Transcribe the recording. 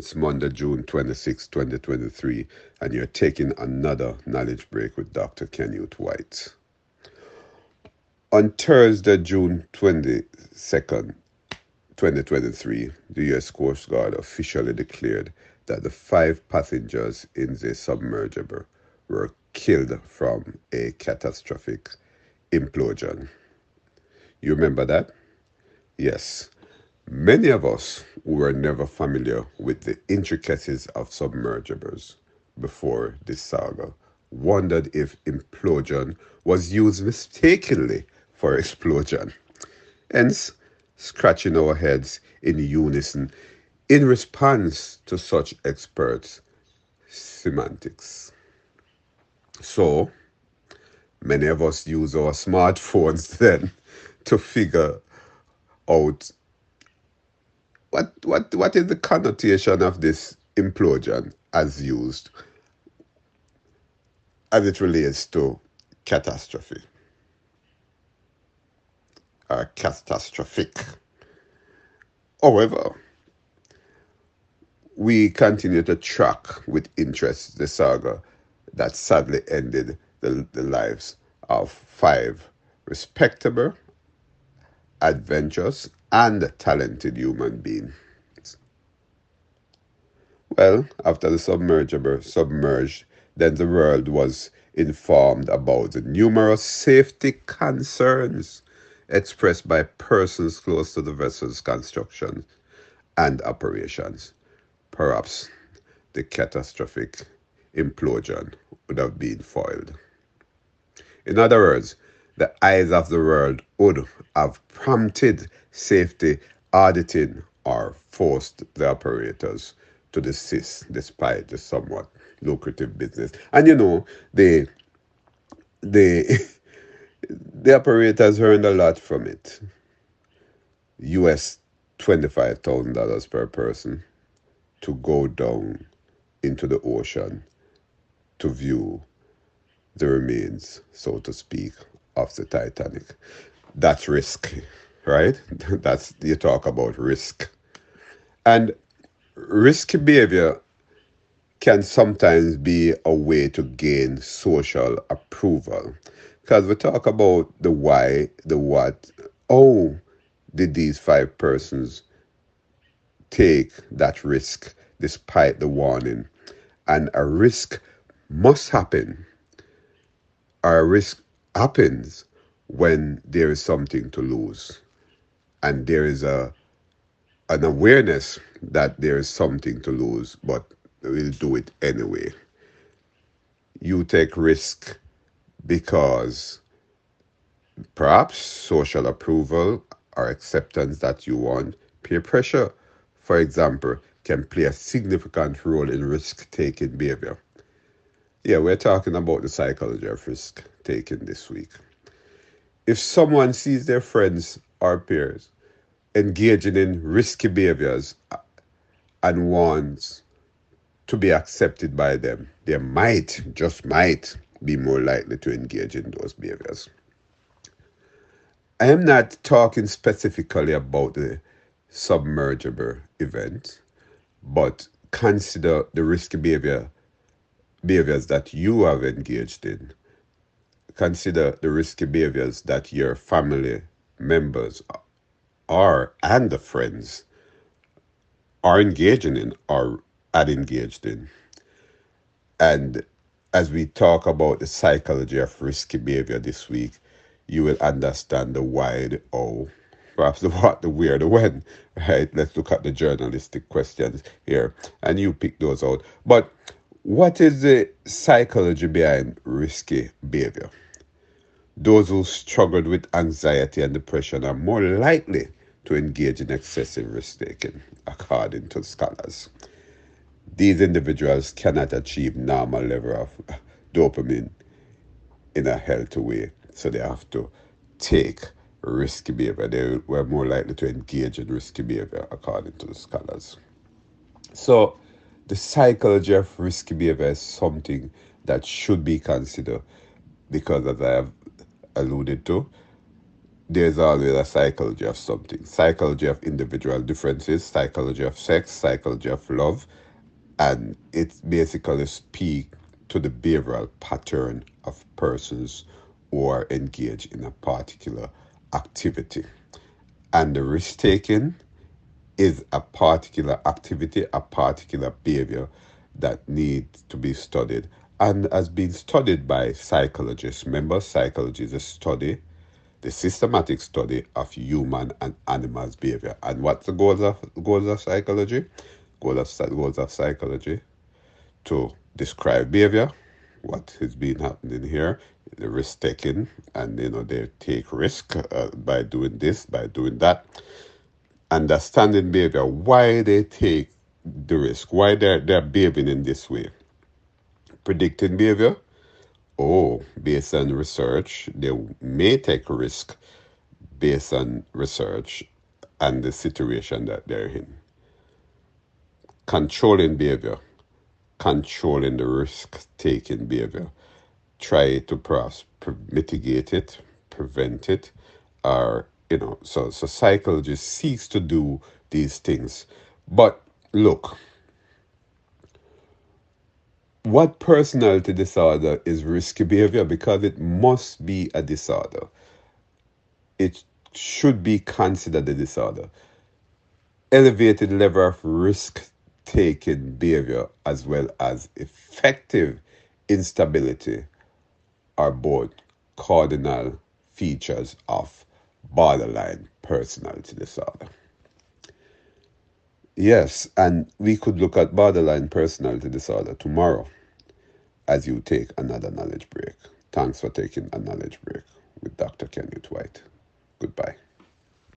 It's Monday, June 26, 2023, and you're taking another knowledge break with Dr. Kenneth White. On Thursday, June 22nd, 2023, the U.S. Coast Guard officially declared that the five passengers in the submersible were killed from a catastrophic implosion. You remember that? Yes. Many of us were never familiar with the intricacies of submersibles before this saga wondered if implosion was used mistakenly for explosion. Hence, scratching our heads in unison in response to such experts' semantics. So, many of us use our smartphones then to figure out what what what is the connotation of this implosion as used as it relates to catastrophe or catastrophic. However, we continue to track with interest the saga that sadly ended the, the lives of five respectable, adventurous, and talented human beings. Well, after the submergible submerged, then the world was informed about the numerous safety concerns expressed by persons close to the vessel's construction and operations. Perhaps the catastrophic implosion would have been foiled. In other words, the eyes of the world would have prompted safety auditing or forced the operators to desist despite the somewhat lucrative business. And you know, the the the operators earned a lot from it. US twenty-five thousand dollars per person to go down into the ocean to view the remains, so to speak, of the Titanic. That's risky right? That's you talk about risk. And risky behavior can sometimes be a way to gain social approval. Because we talk about the why, the what. Oh, did these five persons take that risk despite the warning? And a risk must happen. A risk happens when there is something to lose and there is a an awareness that there is something to lose, but we'll do it anyway. You take risk because perhaps social approval or acceptance that you want. Peer pressure, for example, can play a significant role in risk taking behavior. Yeah, we're talking about the psychology of risk taking this week. If someone sees their friends or peers engaging in risky behaviors and wants to be accepted by them, they might, just might, be more likely to engage in those behaviors. I am not talking specifically about the submergible event, but consider the risky behavior behaviors that you have engaged in. Consider the risky behaviors that your family members are and the friends are engaging in or had engaged in. And as we talk about the psychology of risky behavior this week, you will understand the why, the how, perhaps the what, the where, the when. Right? Let's look at the journalistic questions here, and you pick those out. But what is the psychology behind risky behavior? Those who struggled with anxiety and depression are more likely to engage in excessive risk taking, according to scholars. These individuals cannot achieve normal level of dopamine in a healthy way, so they have to take risky behavior. They were more likely to engage in risky behavior, according to the scholars. So, the psychology of risky behavior is something that should be considered because, as I have alluded to, there's always a psychology of something psychology of individual differences, psychology of sex, psychology of love, and it basically speaks to the behavioral pattern of persons who are engaged in a particular activity. And the risk taking is a particular activity, a particular behavior that needs to be studied and has been studied by psychologists. Remember, psychology is a study, the systematic study of human and animals' behavior. And what's the goals of goals of psychology? Goals of, goals of psychology to describe behavior, what is being happening here, the risk taking, and you know they take risk uh, by doing this, by doing that. Understanding behavior, why they take the risk, why they're they're behaving in this way. Predicting behavior, oh, based on research, they may take risk based on research and the situation that they're in. Controlling behavior controlling the risk taking behavior. Try to perhaps mitigate it, prevent it, or you know, so so psychology seeks to do these things. But look, what personality disorder is risky behavior because it must be a disorder. It should be considered a disorder. Elevated level of risk taking behavior as well as effective instability are both cardinal features of borderline personality disorder. Yes, and we could look at borderline personality disorder tomorrow as you take another knowledge break. Thanks for taking a knowledge break with Dr. Kenneth White. Goodbye.